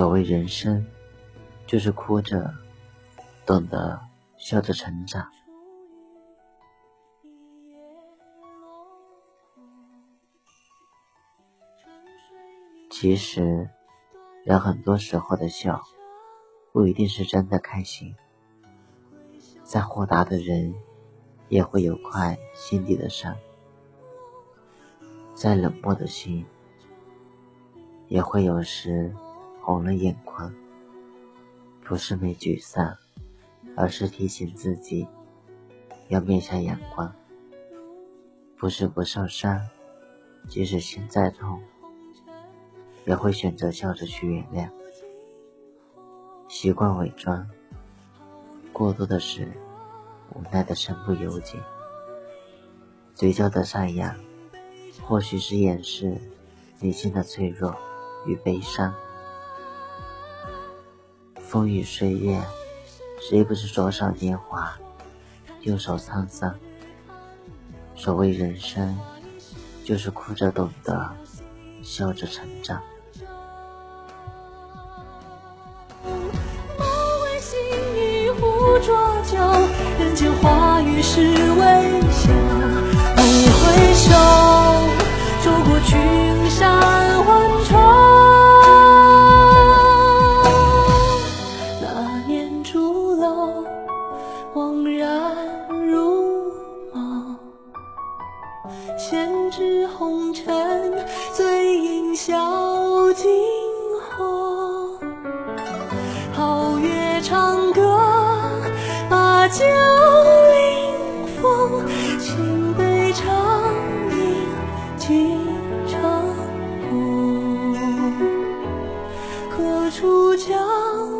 所谓人生就是哭着懂得笑着成长。其实，人很多时候的笑，不一定是真的开心。再豁达的人，也会有块心底的伤；再冷漠的心，也会有时红了眼眶。不是没沮丧，而是提醒自己要面向阳光。不是不受伤，即使心再痛。也会选择笑着去原谅。习惯伪装，过多的是无奈的身不由己。嘴角的上扬，或许是掩饰内心的脆弱与悲伤。风雨岁月，谁不是左手年华，右手沧桑？所谓人生，就是哭着懂得，笑着成长。浊酒，人间花雨是微笑。一回首，走过群山万重。那年朱楼，恍然如梦。闲指红尘，笑惊鸿。皓月长歌。把酒临风，青杯长饮几成空。何处江？